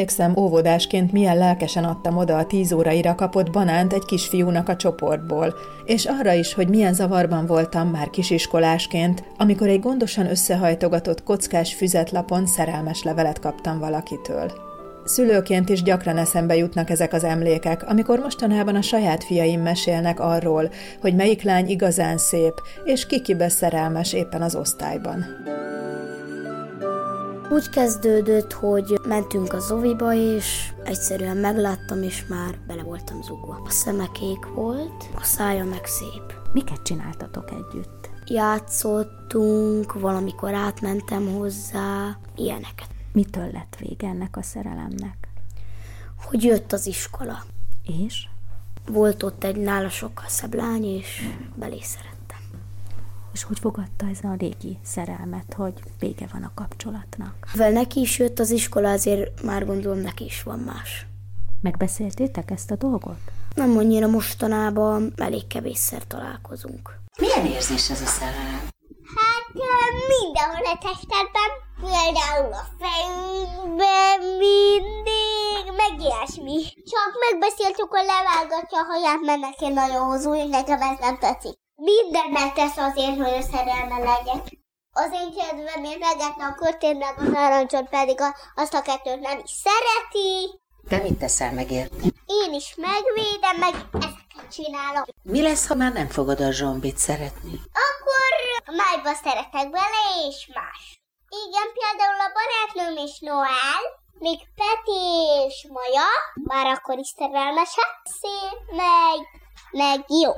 Emlékszem, óvodásként milyen lelkesen adtam oda a tíz óraira kapott banánt egy kisfiúnak a csoportból, és arra is, hogy milyen zavarban voltam már kisiskolásként, amikor egy gondosan összehajtogatott kockás füzetlapon szerelmes levelet kaptam valakitől. Szülőként is gyakran eszembe jutnak ezek az emlékek, amikor mostanában a saját fiaim mesélnek arról, hogy melyik lány igazán szép, és kikibe szerelmes éppen az osztályban. Úgy kezdődött, hogy mentünk az oviba, és egyszerűen megláttam, és már bele voltam zugva. A szeme kék volt, a szája meg szép. Miket csináltatok együtt? Játszottunk, valamikor átmentem hozzá, ilyeneket. Mitől lett vége ennek a szerelemnek? Hogy jött az iskola. És? Volt ott egy nála sokkal szebb lány, és belé szerettem. És hogy fogadta ez a régi szerelmet, hogy vége van a kapcsolatnak? Mivel neki is jött az iskola, azért már gondolom neki is van más. Megbeszéltétek ezt a dolgot? Nem annyira mostanában, elég kevésszer találkozunk. Milyen érzés ez a szerelem? Hát mindenhol a testetben, például a fejünkben mindig, meg ilyesmi. Csak megbeszéltük, hogy levágatja a haját, mert neki nagyon hosszú, és nekem ez nem tetszik. Mindent megtesz azért, hogy a szerelme legyen. Az én kedvem, én megetne a körtén, meg az narancsot pedig a, azt a kettőt nem is szereti. Te mit teszel meg érte? Én is megvédem, meg ezeket csinálom. Mi lesz, ha már nem fogod a zsombit szeretni? Akkor májba szeretek bele, és más. Igen, például a barátnőm és Noel, még Peti és Maja, már akkor is szerelmesek, szép, meg, meg jó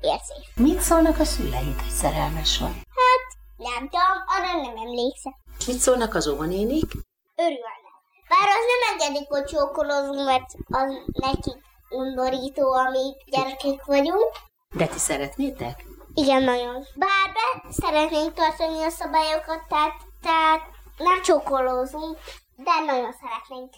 érzés. Mit szólnak a szüleid, hogy szerelmes vagy? Hát, nem tudom, arra nem emlékszem. Mit szólnak az óvonénik? Örülnek. Bár az nem engedik, hogy csókolózunk, mert az nekik undorító, amíg gyerekek vagyunk. De ti szeretnétek? Igen, nagyon. Bár be szeretnénk tartani a szabályokat, tehát, tehát nem csókolózunk, de nagyon szeretnénk.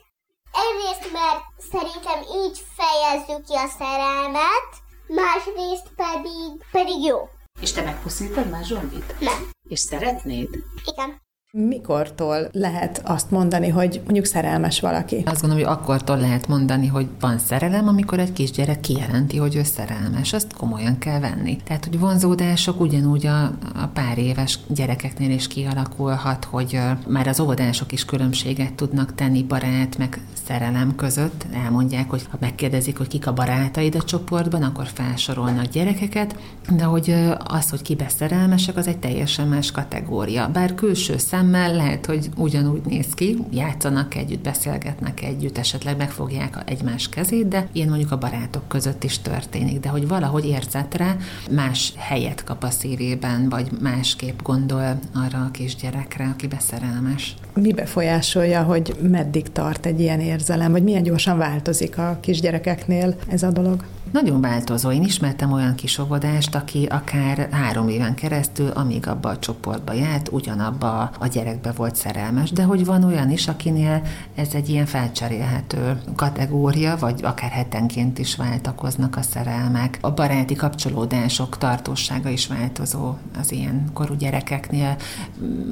Egyrészt, mert szerintem így fejezzük ki a szerelmet, másrészt pedig, pedig jó. És te megpuszítod már zsombit? Nem. És szeretnéd? Igen. Mikortól lehet azt mondani, hogy mondjuk szerelmes valaki? Azt gondolom, hogy akkortól lehet mondani, hogy van szerelem, amikor egy kisgyerek kijelenti, hogy ő szerelmes. Azt komolyan kell venni. Tehát, hogy vonzódások ugyanúgy a, a pár éves gyerekeknél is kialakulhat, hogy már az óvodások is különbséget tudnak tenni barát meg szerelem között. Elmondják, hogy ha megkérdezik, hogy kik a barátaid a csoportban, akkor felsorolnak gyerekeket, de hogy az, hogy kibe szerelmesek, az egy teljesen más kategória. Bár külső szemmel lehet, hogy ugyanúgy néz ki, játszanak együtt, beszélgetnek együtt, esetleg megfogják egymás kezét, de ilyen mondjuk a barátok között is történik, de hogy valahogy érzetre más helyet kap a szívében, vagy másképp gondol arra a kisgyerekre, aki beszerelmes. Mi befolyásolja, hogy meddig tart egy ilyen érzelem, vagy milyen gyorsan változik a kisgyerekeknél ez a dolog? Nagyon változó. Én ismertem olyan kis óvodást, aki akár három éven keresztül, amíg abba a csoportba járt, ugyanabba a gyerekbe volt szerelmes, de hogy van olyan is, akinél ez egy ilyen felcserélhető kategória, vagy akár hetenként is váltakoznak a szerelmek. A baráti kapcsolódások tartósága is változó az ilyen korú gyerekeknél.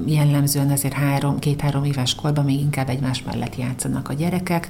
Jellemzően azért három, két-három éves korban még inkább egymás mellett játszanak a gyerekek,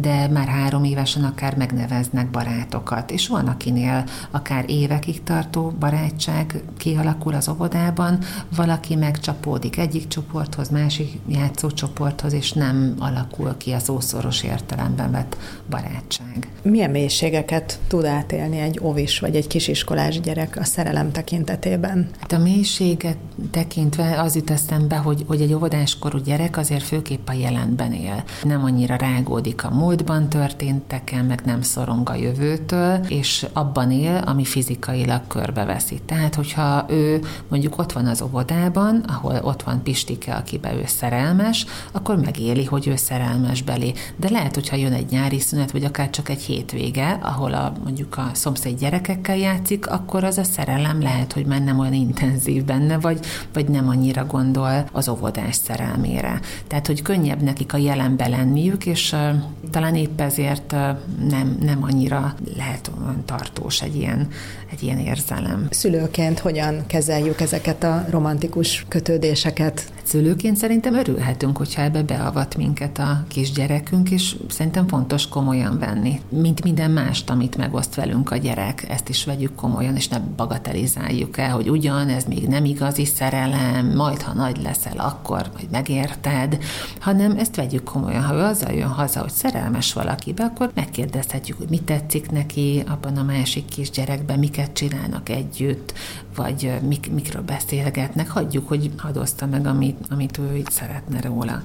de már három évesen akár megneveznek barátokat. És van, akinél akár évekig tartó barátság kialakul az óvodában, valaki megcsapódik egyik csoporthoz, másik játszócsoporthoz, és nem alakul ki a szószoros értelemben vett barátság. Milyen mélységeket tud átélni egy ovis vagy egy kisiskolás gyerek a szerelem tekintetében? Hát a mélységet tekintve az jut eszembe, hogy, hogy egy óvodáskorú gyerek azért főképp a jelenben él. Nem annyira rágódik a múltban történteken, meg nem szorong a jövőtől, világból, és abban él, ami fizikailag körbeveszi. Tehát, hogyha ő mondjuk ott van az óvodában, ahol ott van Pistike, akibe ő szerelmes, akkor megéli, hogy ő szerelmes belé. De lehet, hogyha jön egy nyári szünet, vagy akár csak egy hétvége, ahol a, mondjuk a szomszéd gyerekekkel játszik, akkor az a szerelem lehet, hogy már nem olyan intenzív benne, vagy, vagy nem annyira gondol az óvodás szerelmére. Tehát, hogy könnyebb nekik a jelenbe lenniük, és uh, talán épp ezért uh, nem, nem annyira lehet olyan tartós egy ilyen, egy ilyen érzelem. Szülőként hogyan kezeljük ezeket a romantikus kötődéseket? Szülőként szerintem örülhetünk, hogyha ebbe beavat minket a kisgyerekünk, és szerintem fontos komolyan venni. Mint minden mást, amit megoszt velünk a gyerek, ezt is vegyük komolyan, és ne bagatelizáljuk el, hogy ugyan, ez még nem igazi szerelem, majd ha nagy leszel, akkor majd megérted, hanem ezt vegyük komolyan. Ha ő azzal jön haza, hogy szerelmes valakibe, akkor megkérdezhetjük, hogy mit tetszik neki abban a másik kisgyerekben, miket csinálnak együtt, vagy mik, mikről beszélgetnek, hagyjuk, hogy hadozta meg, amit, amit ő így szeretne róla.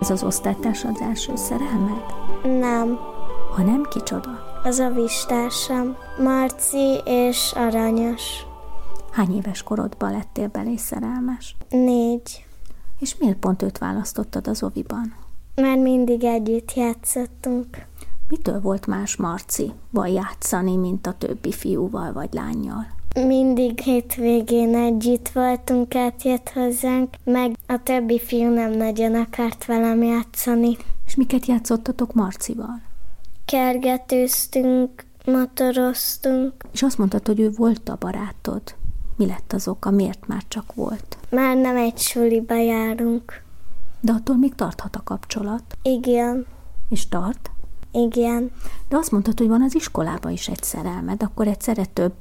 Ez az osztálytárs az első szerelmed? Nem, Ha nem, kicsoda? az a vistársam. Marci és Aranyos. Hány éves korodban lettél belé szerelmes? Négy. És miért pont őt választottad az oviban? Már mindig együtt játszottunk. Mitől volt más Marci, vagy játszani, mint a többi fiúval vagy lányjal? Mindig hétvégén együtt voltunk, átjött hozzánk, meg a többi fiú nem nagyon akart velem játszani. És miket játszottatok Marcival? Kergetőztünk, motoroztunk. És azt mondtad, hogy ő volt a barátod. Mi lett az oka, miért már csak volt? Már nem egy suliba járunk. De attól még tarthat a kapcsolat. Igen, És tart? igen. De azt mondtad, hogy van az iskolában is egy szerelmed, akkor egyszerre több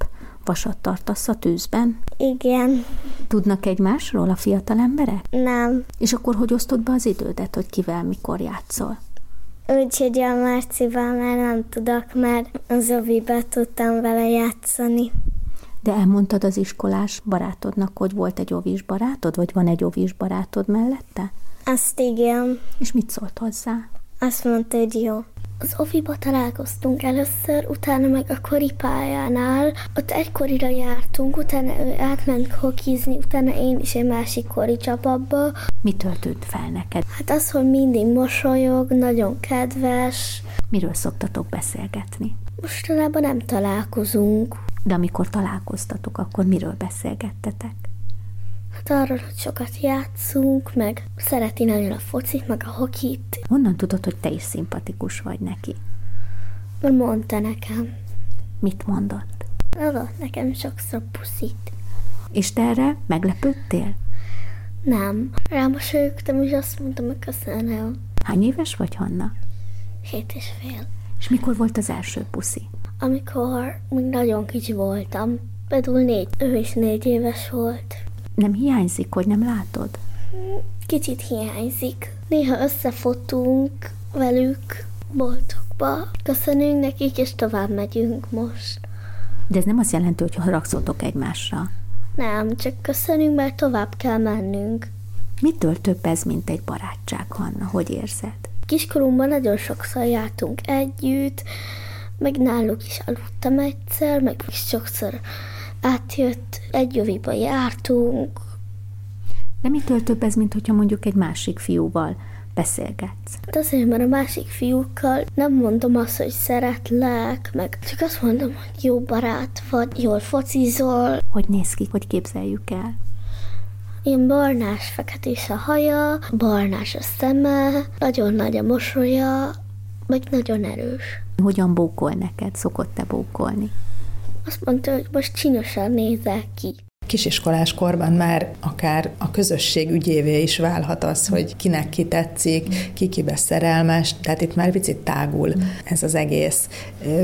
vasat tartasz a tűzben? Igen, Tudnak egymásról a fiatal emberek? nem. És akkor hogy osztod be az idődet, hogy kivel mikor játszol? Úgyhogy a Marcival már nem tudok, mert az oviba tudtam vele játszani. De elmondtad az iskolás barátodnak, hogy volt egy ovis barátod, vagy van egy ovis barátod mellette? Azt igen. És mit szólt hozzá? Azt mondta, hogy jó. Az oviba találkoztunk először, utána meg a koripályánál. Ott egykorira jártunk, utána ő átment hokizni, utána én is egy másik kori csapatba. Mitől tűnt fel neked? Hát az, hogy mindig mosolyog, nagyon kedves. Miről szoktatok beszélgetni? Mostanában nem találkozunk. De amikor találkoztatok, akkor miről beszélgettetek? Hát arról, hogy sokat játszunk, meg szereti nagyon a focit, meg a hokit. Honnan tudod, hogy te is szimpatikus vagy neki? Mondta nekem. Mit mondott? Adott nekem sokszor puszit. És te erre meglepődtél? Nem. Rámosolyogtam, és azt mondtam, hogy köszönöm. Hány éves vagy, Hanna? Hét és fél. És mikor volt az első puszi? Amikor még nagyon kicsi voltam, például négy, ő is négy éves volt. Nem hiányzik, hogy nem látod? Kicsit hiányzik. Néha összefotunk velük boltokba, köszönünk nekik, és tovább megyünk most. De ez nem azt jelenti, hogy haragszotok egymásra. Nem, csak köszönünk, mert tovább kell mennünk. Mitől több ez, mint egy barátság, Hanna? Hogy érzed? Kiskorunkban nagyon sokszor jártunk együtt, meg náluk is aludtam egyszer, meg is sokszor átjött, egy jöviba jártunk. De mitől több ez, mint hogyha mondjuk egy másik fiúval beszélgetsz? De azért, mert a másik fiúkkal nem mondom azt, hogy szeretlek, meg csak azt mondom, hogy jó barát vagy, jól focizol. Hogy néz ki, hogy képzeljük el? Ilyen barnás, feketés a haja, barnás a szeme, nagyon nagy a mosolya, meg nagyon erős. Hogyan bókol neked? Szokott-e bókolni? Azt mondta, hogy most csinosan nézel ki. Kisiskolás korban már akár a közösség ügyévé is válhat az, hogy kinek ki tetszik, ki kibe szerelmes, tehát itt már picit tágul ez az egész.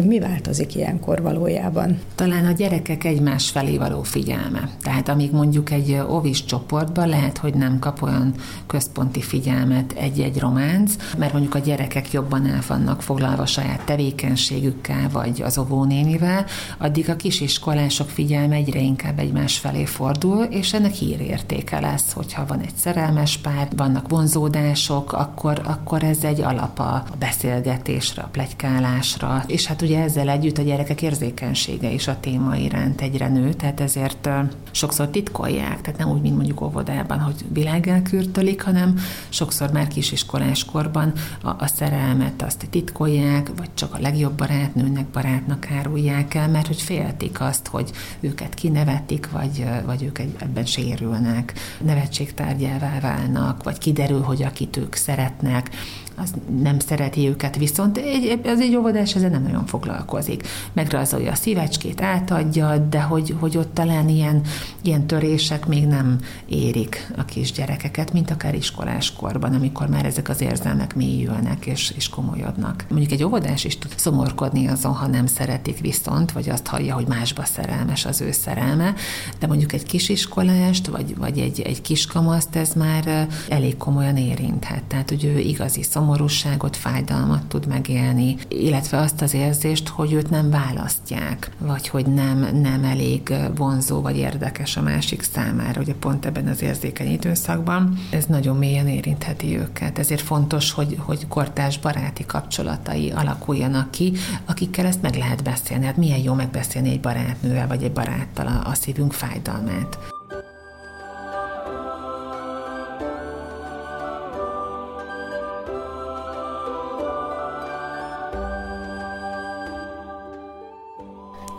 Mi változik ilyenkor valójában? Talán a gyerekek egymás felé való figyelme. Tehát amíg mondjuk egy ovis csoportban lehet, hogy nem kap olyan központi figyelmet egy-egy románc, mert mondjuk a gyerekek jobban el vannak foglalva saját tevékenységükkel, vagy az óvónénivel, addig a kisiskolások figyelme egyre inkább egymás felé felé fordul, és ennek hírértéke lesz, hogyha van egy szerelmes pár, vannak vonzódások, akkor, akkor ez egy alap a beszélgetésre, a plegykálásra, és hát ugye ezzel együtt a gyerekek érzékenysége is a téma iránt egyre nő, tehát ezért sokszor titkolják, tehát nem úgy, mint mondjuk óvodában, hogy világelkürtölik, hanem sokszor már kisiskolás korban a, a szerelmet azt titkolják, vagy csak a legjobb barátnőnek, barátnak árulják el, mert hogy féltik azt, hogy őket kinevetik, vagy, vagy ők ebben sérülnek, nevetségtárgyává válnak, vagy kiderül, hogy akit ők szeretnek, az nem szereti őket, viszont egy, az egy óvodás ezzel nem nagyon foglalkozik. Megrajzolja a szívecskét, átadja, de hogy, hogy ott talán ilyen, ilyen törések még nem érik a kisgyerekeket, mint akár iskoláskorban, amikor már ezek az érzelmek mélyülnek és, és komolyodnak. Mondjuk egy óvodás is tud szomorkodni azon, ha nem szeretik viszont, vagy azt hallja, hogy másba szerelmes az ő szerelme, de mondjuk egy kisiskolást, vagy, vagy egy, egy kiskamaszt ez már elég komolyan érinthet. Tehát, hogy ő igazi szomorú szomorúságot, fájdalmat tud megélni, illetve azt az érzést, hogy őt nem választják, vagy hogy nem, nem elég vonzó vagy érdekes a másik számára, ugye pont ebben az érzékeny időszakban. Ez nagyon mélyen érintheti őket, ezért fontos, hogy, hogy kortás baráti kapcsolatai alakuljanak ki, akikkel ezt meg lehet beszélni. Hát milyen jó megbeszélni egy barátnővel vagy egy baráttal a, a szívünk fájdalmát.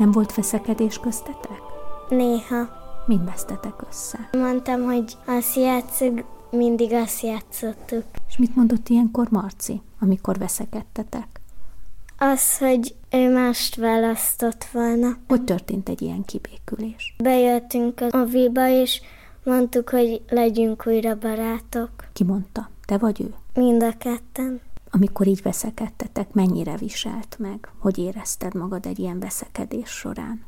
Nem volt feszekedés köztetek? Néha. Mind vesztetek össze? Mondtam, hogy azt játszunk, mindig azt játszottuk. És mit mondott ilyenkor Marci, amikor veszekedtetek? Az, hogy ő mást választott volna. Hogy történt egy ilyen kibékülés? Bejöttünk a viba, és mondtuk, hogy legyünk újra barátok. Ki mondta? Te vagy ő? Mind a ketten. Amikor így veszekedtetek, mennyire viselt meg? Hogy érezted magad egy ilyen veszekedés során?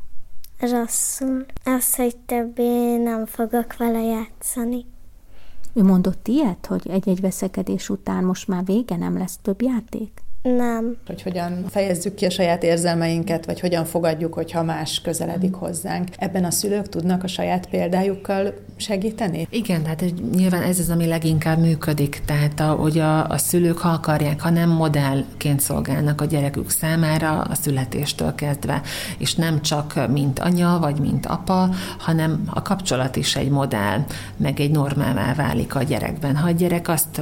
Rosszul. Az, hogy többé nem fogok vele játszani. Ő mondott ilyet, hogy egy-egy veszekedés után most már vége, nem lesz több játék? Nem. Hogy hogyan fejezzük ki a saját érzelmeinket, vagy hogyan fogadjuk, hogyha más közeledik hozzánk. Ebben a szülők tudnak a saját példájukkal segíteni? Igen, hát nyilván ez az, ami leginkább működik. Tehát, a, hogy a, a szülők, ha akarják, ha nem modellként szolgálnak a gyerekük számára a születéstől kezdve, és nem csak mint anya, vagy mint apa, hanem a kapcsolat is egy modell, meg egy normává válik a gyerekben. Ha a gyerek azt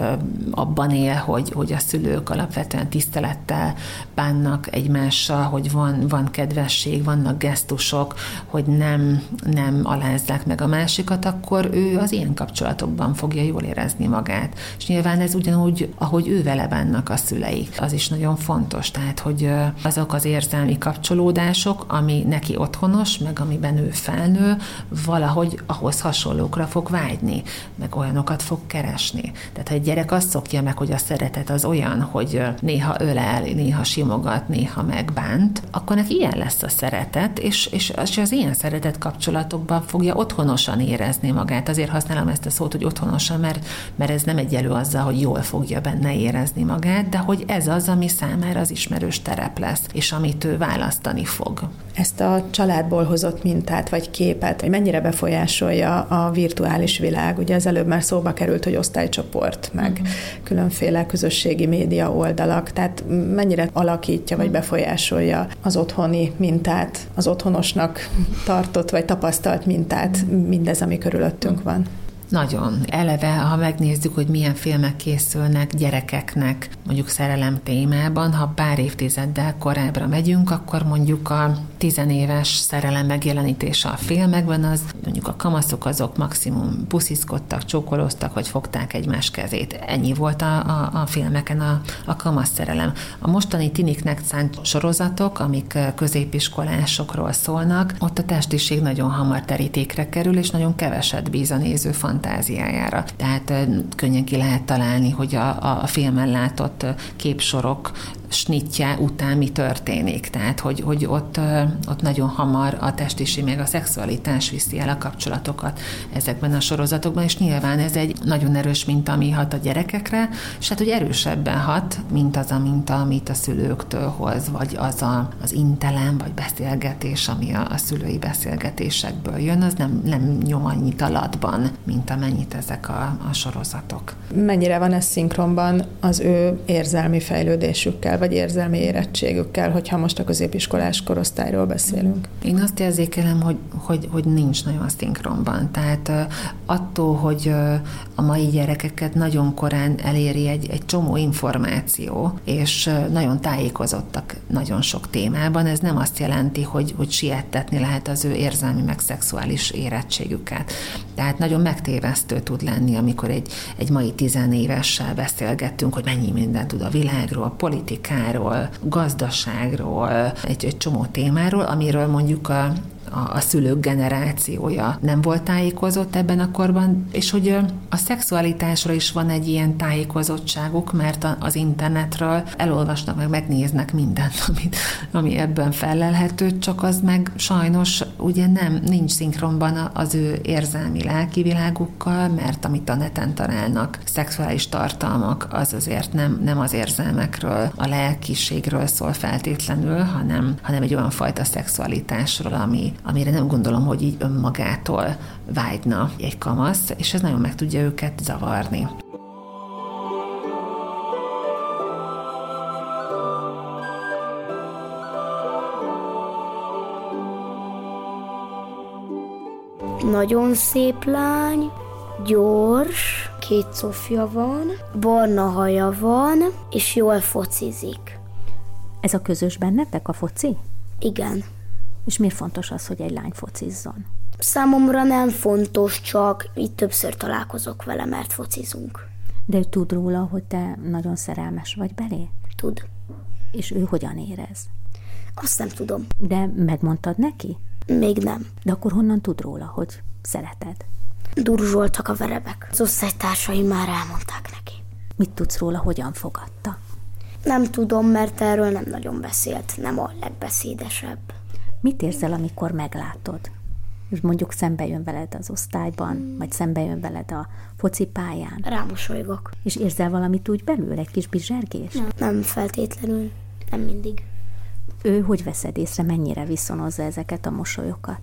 abban él, hogy, hogy a szülők alapvetően tiszt tisztelettel bánnak egymással, hogy van, van kedvesség, vannak gesztusok, hogy nem, nem alázzák meg a másikat, akkor ő az ilyen kapcsolatokban fogja jól érezni magát. És nyilván ez ugyanúgy, ahogy ő vele bánnak a szülei. Az is nagyon fontos, tehát, hogy azok az érzelmi kapcsolódások, ami neki otthonos, meg amiben ő felnő, valahogy ahhoz hasonlókra fog vágyni, meg olyanokat fog keresni. Tehát ha egy gyerek azt szokja meg, hogy a szeretet az olyan, hogy néha ölel, néha simogat, néha megbánt, akkor neki ilyen lesz a szeretet, és, és, és az ilyen szeretet kapcsolatokban fogja otthonosan érezni magát. Azért használom ezt a szót, hogy otthonosan, mert, mert ez nem egyelő azzal, hogy jól fogja benne érezni magát, de hogy ez az, ami számára az ismerős terep lesz, és amit ő választani fog. Ezt a családból hozott mintát vagy képet, hogy mennyire befolyásolja a virtuális világ. Ugye az előbb már szóba került, hogy osztálycsoport, meg uh-huh. különféle közösségi média oldalak, tehát mennyire alakítja vagy befolyásolja az otthoni mintát, az otthonosnak tartott vagy tapasztalt mintát mindez, ami körülöttünk van. Nagyon. Eleve, ha megnézzük, hogy milyen filmek készülnek gyerekeknek, mondjuk szerelem témában, ha pár évtizeddel korábbra megyünk, akkor mondjuk a tizenéves szerelem megjelenítése a filmekben, az mondjuk a kamaszok azok maximum pusziszkodtak, csókoloztak, vagy fogták egymás kezét. Ennyi volt a, a, a filmeken a, a kamasz szerelem. A mostani tiniknek szánt sorozatok, amik középiskolásokról szólnak, ott a testiség nagyon hamar terítékre kerül, és nagyon keveset bíz a néző fantáziájára. Tehát könnyen ki lehet találni, hogy a, a filmen látott képsorok snitje után mi történik. Tehát, hogy, hogy ott, ott nagyon hamar a testiség meg a szexualitás viszi el a kapcsolatokat ezekben a sorozatokban, és nyilván ez egy nagyon erős minta, ami hat a gyerekekre, és hát, hogy erősebben hat, mint az a minta, amit a szülőktől hoz, vagy az a, az intelem, vagy beszélgetés, ami a, a szülői beszélgetésekből jön, az nem, nem nyom annyit alatban, mint amennyit ezek a, a sorozatok. Mennyire van ez szinkronban az ő érzelmi fejlődésükkel, vagy érzelmi érettségükkel, hogyha most a középiskolás korosztályról beszélünk? Én azt érzékelem, hogy, hogy, hogy nincs nagyon szinkronban. Tehát attól, hogy a mai gyerekeket nagyon korán eléri egy, egy csomó információ, és nagyon tájékozottak nagyon sok témában, ez nem azt jelenti, hogy, hogy siettetni lehet az ő érzelmi meg szexuális érettségüket. Tehát nagyon megtévesztő tud lenni, amikor egy, egy mai tizenévessel beszélgettünk, hogy mennyi mindent tud a világról, politikáról, gazdaságról, egy, egy csomó témáról, amiről mondjuk a, a, a szülők generációja nem volt tájékozott ebben a korban, és hogy a szexualitásra is van egy ilyen tájékozottságuk, mert az internetről elolvasnak, meg megnéznek mindent, amit, ami ebben felelhető, csak az meg sajnos ugye nem, nincs szinkronban az ő érzelmi lelki világukkal, mert amit a neten találnak, szexuális tartalmak, az azért nem, nem az érzelmekről, a lelkiségről szól feltétlenül, hanem, hanem egy olyan fajta szexualitásról, ami, amire nem gondolom, hogy így önmagától vágyna egy kamasz, és ez nagyon meg tudja őket zavarni. Nagyon szép lány, gyors, két szofja van, barna haja van, és jól focizik. Ez a közös bennetek, a foci? Igen. És miért fontos az, hogy egy lány focizzon? Számomra nem fontos, csak itt többször találkozok vele, mert focizunk. De ő tud róla, hogy te nagyon szerelmes vagy belé? Tud. És ő hogyan érez? Azt nem tudom. De megmondtad neki? Még nem. De akkor honnan tud róla, hogy szereted? Durzsoltak a verebek. Az osztálytársai már elmondták neki. Mit tudsz róla, hogyan fogadta? Nem tudom, mert erről nem nagyon beszélt. Nem a legbeszédesebb. Mit érzel, amikor meglátod? És mondjuk szembe jön veled az osztályban, vagy szembe jön veled a focipályán. Rámosolygok. És érzel valamit úgy belül, egy kis bizsergés? Nem, nem feltétlenül, nem mindig. Ő hogy veszed észre, mennyire viszonozza ezeket a mosolyokat?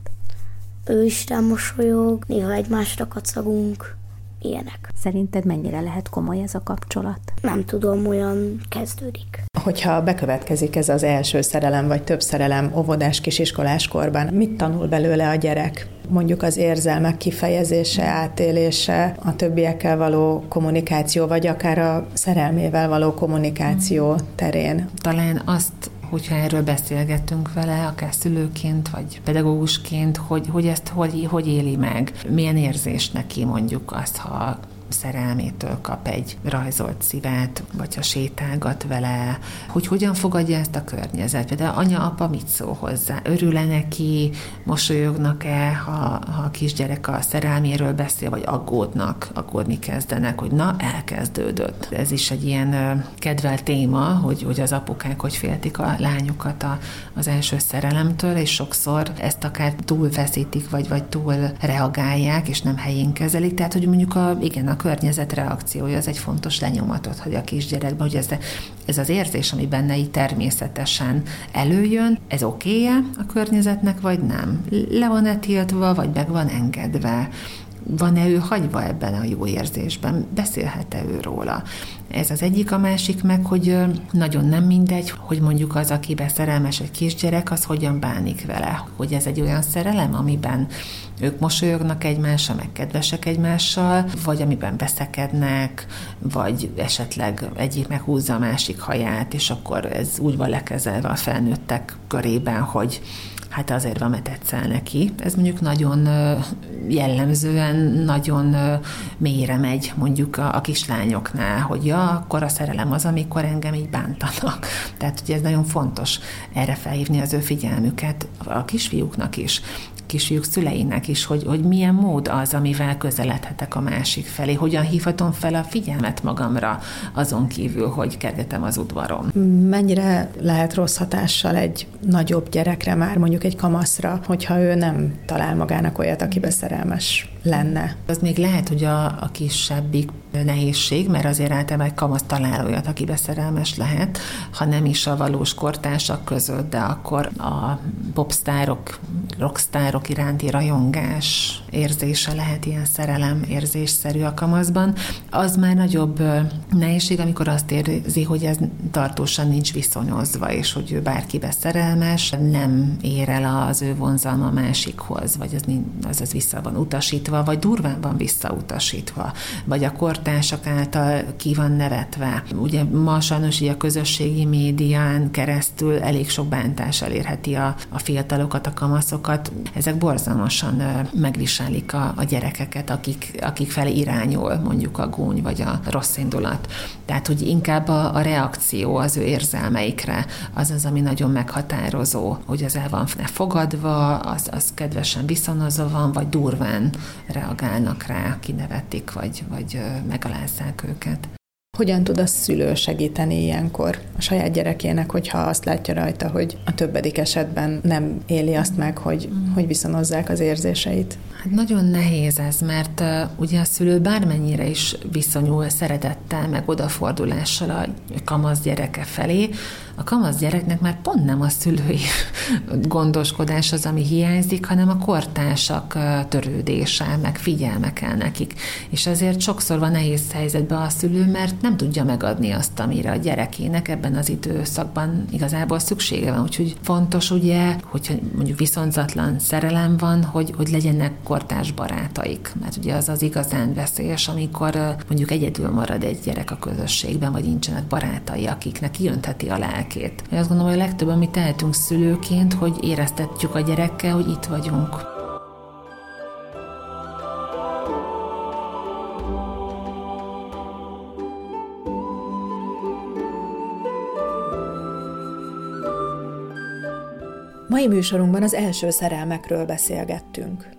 Ő is rám mosolyog, néha egymásra kacagunk, ilyenek. Szerinted mennyire lehet komoly ez a kapcsolat? Nem tudom, olyan kezdődik. Hogyha bekövetkezik ez az első szerelem, vagy több szerelem óvodás kisiskolás korban, mit tanul belőle a gyerek? Mondjuk az érzelmek kifejezése, átélése, a többiekkel való kommunikáció, vagy akár a szerelmével való kommunikáció terén. Talán azt hogyha erről beszélgetünk vele, akár szülőként, vagy pedagógusként, hogy, hogy ezt hogy, hogy éli meg, milyen érzés neki mondjuk azt, ha szerelmétől kap egy rajzolt szívet, vagy ha sétálgat vele, hogy hogyan fogadja ezt a környezet. De anya, apa mit szól hozzá? Örül-e neki? Mosolyognak-e, ha, ha a kisgyerek a szerelméről beszél, vagy aggódnak, aggódni kezdenek, hogy na, elkezdődött. Ez is egy ilyen kedvelt téma, hogy, hogy az apukák hogy féltik a lányukat a, az első szerelemtől, és sokszor ezt akár túlfeszítik, vagy, vagy túl reagálják, és nem helyén kezelik. Tehát, hogy mondjuk a, igen, a környezet reakciója az egy fontos lenyomatot hogy a kisgyerekben, hogy ez, ez az érzés, ami benne így természetesen előjön, ez oké a környezetnek, vagy nem? Le van-e tiltva, vagy meg van engedve? Van-e ő hagyva ebben a jó érzésben, beszélhet-e ő róla. Ez az egyik, a másik meg, hogy nagyon nem mindegy, hogy mondjuk az, aki szerelmes egy kisgyerek, az hogyan bánik vele. Hogy ez egy olyan szerelem, amiben ők mosolyognak egymással, meg kedvesek egymással, vagy amiben beszekednek, vagy esetleg egyik meghúzza a másik haját, és akkor ez úgy van lekezelve a felnőttek körében, hogy hát azért van, mert tetszel neki. Ez mondjuk nagyon jellemzően nagyon mélyre megy mondjuk a, a kislányoknál, hogy ja, akkor a szerelem az, amikor engem így bántanak. Tehát ugye ez nagyon fontos erre felhívni az ő figyelmüket a kisfiúknak is kisfiúk szüleinek is, hogy, hogy milyen mód az, amivel közeledhetek a másik felé, hogyan hívhatom fel a figyelmet magamra, azon kívül, hogy kergetem az udvaron. Mennyire lehet rossz hatással egy nagyobb gyerekre már, mondjuk egy kamaszra, hogyha ő nem talál magának olyat, akibe szerelmes lenne? Az még lehet, hogy a, a kisebbik nehézség, mert azért általában egy kamasz talál olyat, akibe szerelmes lehet, ha nem is a valós kortársak között, de akkor a popstárok, rockstárok iránti rajongás érzése lehet ilyen szerelem érzésszerű a kamaszban. Az már nagyobb nehézség, amikor azt érzi, hogy ez tartósan nincs viszonyozva, és hogy ő bárkibe szerelmes, nem ér el az ő vonzalma másikhoz, vagy az, az, az vissza van utasítva, vagy durván van visszautasítva, vagy a kortársak által ki van nevetve. Ugye ma sajnos a közösségi médián keresztül elég sok bántás elérheti a, a fiatalokat, a kamaszokat. Ezek borzalmasan megviselik a, a gyerekeket, akik, akik felé irányul mondjuk a gúny vagy a rossz indulat. Tehát, hogy inkább a, a reakció az ő érzelmeikre, az az, ami nagyon meghatározó, hogy az el van fogadva, az, az kedvesen viszonozva van, vagy durván reagálnak rá, kinevetik, vagy, vagy megalázzák őket. Hogyan tud a szülő segíteni ilyenkor a saját gyerekének, hogyha azt látja rajta, hogy a többedik esetben nem éli azt meg, hogy, mm. hogy viszonozzák az érzéseit? Hát nagyon nehéz ez, mert uh, ugye a szülő bármennyire is viszonyul szeretettel, meg odafordulással a kamasz gyereke felé, a kamasz gyereknek már pont nem a szülői gondoskodás az, ami hiányzik, hanem a kortársak törődése, meg figyelme kell nekik. És ezért sokszor van nehéz helyzetben a szülő, mert nem tudja megadni azt, amire a gyerekének ebben az időszakban igazából szüksége van. Úgyhogy fontos ugye, hogyha mondjuk viszonzatlan szerelem van, hogy, hogy legyenek kortárs barátaik. Mert ugye az az igazán veszélyes, amikor mondjuk egyedül marad egy gyerek a közösségben, vagy nincsenek barátai, akiknek kijöntheti a lelk lelkét. Én azt gondolom, hogy a legtöbb, amit tehetünk szülőként, hogy éreztetjük a gyerekkel, hogy itt vagyunk. Mai műsorunkban az első szerelmekről beszélgettünk.